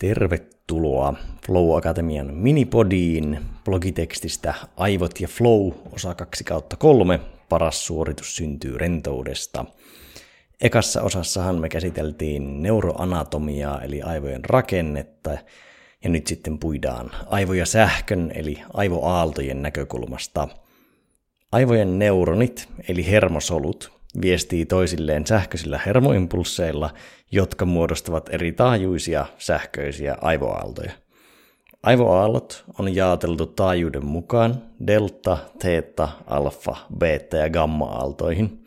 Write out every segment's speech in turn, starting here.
Tervetuloa Flow Akatemian minipodiin blogitekstistä Aivot ja Flow osa 2 kautta 3. Paras suoritus syntyy rentoudesta. Ekassa osassahan me käsiteltiin neuroanatomiaa eli aivojen rakennetta ja nyt sitten puidaan aivoja sähkön eli aivoaaltojen näkökulmasta. Aivojen neuronit eli hermosolut viestii toisilleen sähköisillä hermoimpulseilla, jotka muodostavat eri taajuisia sähköisiä aivoaaltoja. Aivoaallot on jaoteltu taajuuden mukaan delta, theta, alfa, beta ja gamma-aaltoihin.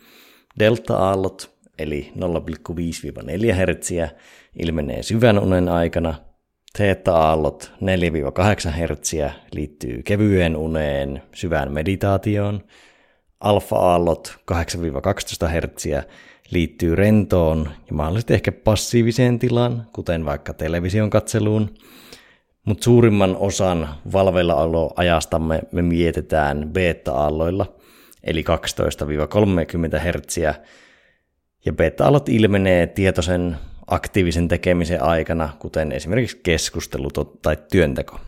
Delta-aallot, eli 0,5-4 Hz, ilmenee syvän unen aikana. Theta-aallot 4-8 Hz liittyy kevyen uneen, syvään meditaatioon – alfa-aallot 8-12 Hz liittyy rentoon ja mahdollisesti ehkä passiiviseen tilaan, kuten vaikka television katseluun. Mutta suurimman osan valveillaoloajastamme me mietitään beta-aalloilla, eli 12-30 Hz. Ja beta-aallot ilmenee tietoisen aktiivisen tekemisen aikana, kuten esimerkiksi keskustelu tai työnteko.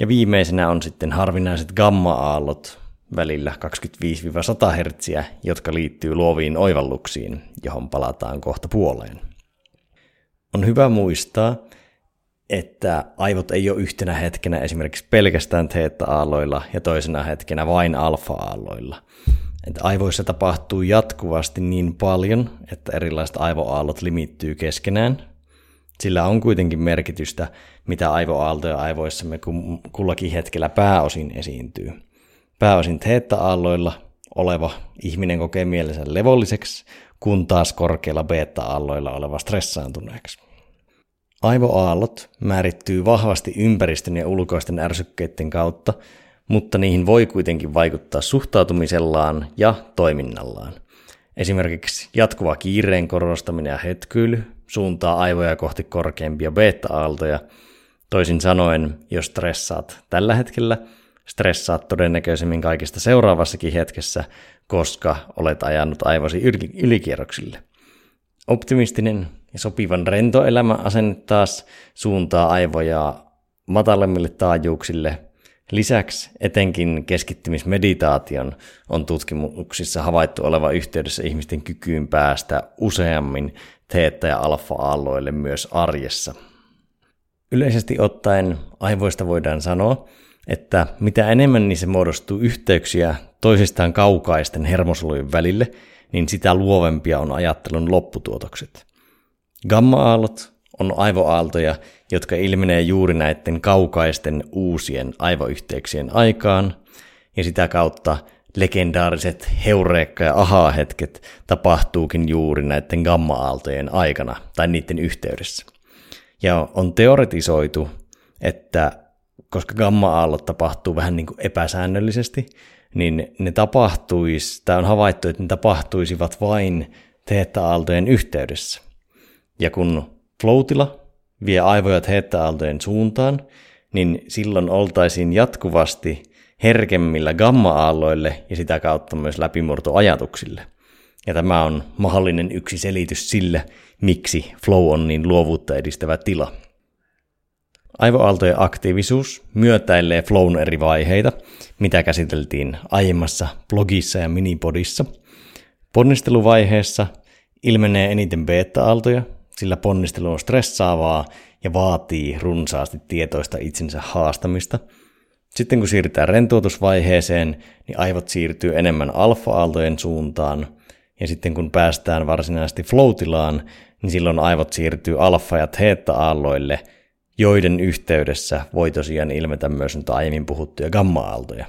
Ja viimeisenä on sitten harvinaiset gamma-aallot, välillä 25-100 Hz, jotka liittyy luoviin oivalluksiin, johon palataan kohta puoleen. On hyvä muistaa, että aivot ei ole yhtenä hetkenä esimerkiksi pelkästään teetta-aalloilla ja toisena hetkenä vain alfa-aalloilla. Että aivoissa tapahtuu jatkuvasti niin paljon, että erilaiset aivoaallot limittyy keskenään. Sillä on kuitenkin merkitystä, mitä aivoaaltoja aivoissamme kullakin hetkellä pääosin esiintyy – pääosin teetta-aalloilla oleva ihminen kokee mielensä levolliseksi, kun taas korkeilla beta-aalloilla oleva stressaantuneeksi. Aivoaallot määrittyy vahvasti ympäristön ja ulkoisten ärsykkeiden kautta, mutta niihin voi kuitenkin vaikuttaa suhtautumisellaan ja toiminnallaan. Esimerkiksi jatkuva kiireen korostaminen ja hetkyily suuntaa aivoja kohti korkeampia beta-aaltoja. Toisin sanoen, jos stressaat tällä hetkellä – stressaat todennäköisemmin kaikista seuraavassakin hetkessä, koska olet ajanut aivosi ylikierroksille. Optimistinen ja sopivan rento elämä asenne taas suuntaa aivoja matalemmille taajuuksille. Lisäksi etenkin keskittymismeditaation on tutkimuksissa havaittu oleva yhteydessä ihmisten kykyyn päästä useammin teetta- ja alfa-aalloille myös arjessa. Yleisesti ottaen aivoista voidaan sanoa, että mitä enemmän niissä muodostuu yhteyksiä toisistaan kaukaisten hermosolujen välille, niin sitä luovempia on ajattelun lopputuotokset. Gamma-aallot on aivoaaltoja, jotka ilmenee juuri näiden kaukaisten uusien aivoyhteyksien aikaan, ja sitä kautta legendaariset heureekka- ja aha-hetket tapahtuukin juuri näiden gamma-aaltojen aikana tai niiden yhteydessä. Ja on teoretisoitu, että koska gamma-aallot tapahtuu vähän niin kuin epäsäännöllisesti, niin ne tapahtuisi, tai on havaittu, että ne tapahtuisivat vain teetta-aaltojen yhteydessä. Ja kun floatilla vie aivoja teetta-aaltojen suuntaan, niin silloin oltaisiin jatkuvasti herkemmillä gamma-aalloille ja sitä kautta myös läpimurtoajatuksille. Ja tämä on mahdollinen yksi selitys sille, miksi flow on niin luovuutta edistävä tila. Aivoaaltojen aktiivisuus myötäilee flown eri vaiheita, mitä käsiteltiin aiemmassa blogissa ja minipodissa. Ponnisteluvaiheessa ilmenee eniten beta-aaltoja, sillä ponnistelu on stressaavaa ja vaatii runsaasti tietoista itsensä haastamista. Sitten kun siirrytään rentoutusvaiheeseen, niin aivot siirtyy enemmän alfa-aaltojen suuntaan, ja sitten kun päästään varsinaisesti floatilaan, niin silloin aivot siirtyy alfa- ja theta-aalloille – joiden yhteydessä voi tosiaan ilmetä myös nyt aiemmin puhuttuja gamma-aaltoja.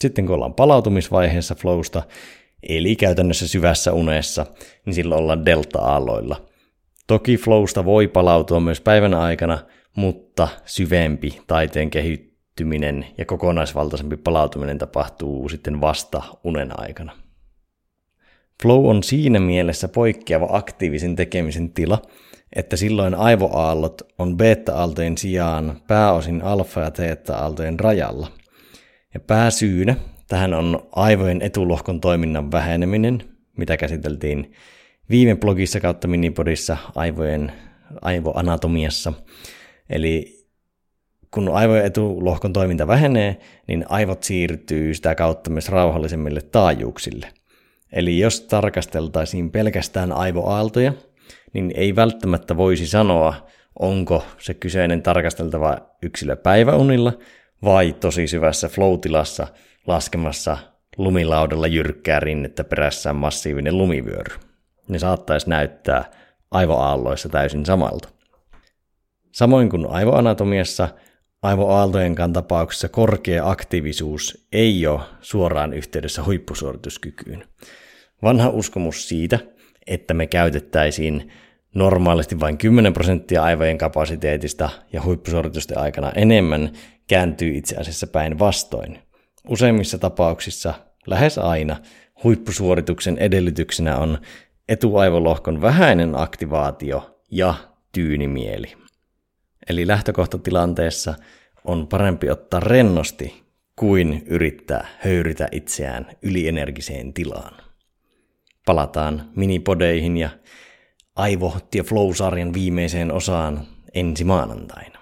Sitten kun ollaan palautumisvaiheessa flowsta, eli käytännössä syvässä unessa, niin silloin ollaan delta-aalloilla. Toki flowsta voi palautua myös päivän aikana, mutta syvempi taiteen kehittyminen ja kokonaisvaltaisempi palautuminen tapahtuu sitten vasta unen aikana. Flow on siinä mielessä poikkeava aktiivisen tekemisen tila, että silloin aivoaallot on beta-aaltojen sijaan pääosin alfa- ja theta-aaltojen rajalla. Ja pääsyynä tähän on aivojen etulohkon toiminnan väheneminen, mitä käsiteltiin viime blogissa kautta minipodissa aivojen aivoanatomiassa. Eli kun aivojen etulohkon toiminta vähenee, niin aivot siirtyy sitä kautta myös rauhallisemmille taajuuksille. Eli jos tarkasteltaisiin pelkästään aivoaaltoja, niin ei välttämättä voisi sanoa, onko se kyseinen tarkasteltava yksilö päiväunilla vai tosi syvässä flow-tilassa laskemassa lumilaudalla jyrkkää rinnettä perässään massiivinen lumivyöry. Ne saattaisi näyttää aivoaalloissa täysin samalta. Samoin kuin aivoanatomiassa, aivoaaltojenkaan tapauksessa korkea aktiivisuus ei ole suoraan yhteydessä huippusuorituskykyyn. Vanha uskomus siitä, että me käytettäisiin normaalisti vain 10 prosenttia aivojen kapasiteetista ja huippusuoritusten aikana enemmän, kääntyy itse asiassa päinvastoin. Useimmissa tapauksissa, lähes aina, huippusuorituksen edellytyksenä on etuaivolohkon vähäinen aktivaatio ja tyynimieli. Eli lähtökohtatilanteessa on parempi ottaa rennosti kuin yrittää höyrytä itseään ylienergiseen tilaan. Palataan minipodeihin ja Aivo- ja Flow-sarjan viimeiseen osaan ensi maanantaina.